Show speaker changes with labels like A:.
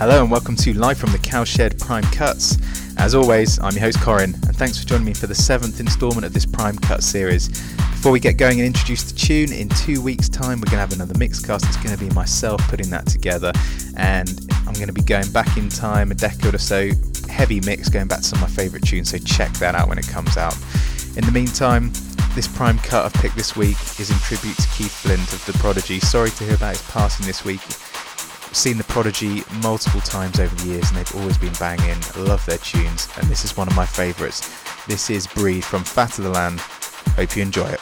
A: Hello and welcome to Live from the Cowshed Prime Cuts. As always, I'm your host Corin, and thanks for joining me for the seventh instalment of this Prime Cut series. Before we get going and introduce the tune, in two weeks' time we're going to have another mixcast. It's going to be myself putting that together, and I'm going to be going back in time a decade or so, heavy mix, going back to some of my favourite tunes, so check that out when it comes out. In the meantime, this prime cut I've picked this week is in tribute to Keith Flint of The Prodigy. Sorry to hear about his passing this week seen the Prodigy multiple times over the years and they've always been banging. Love their tunes and this is one of my favourites. This is Breathe from Fat of the Land. Hope you enjoy it.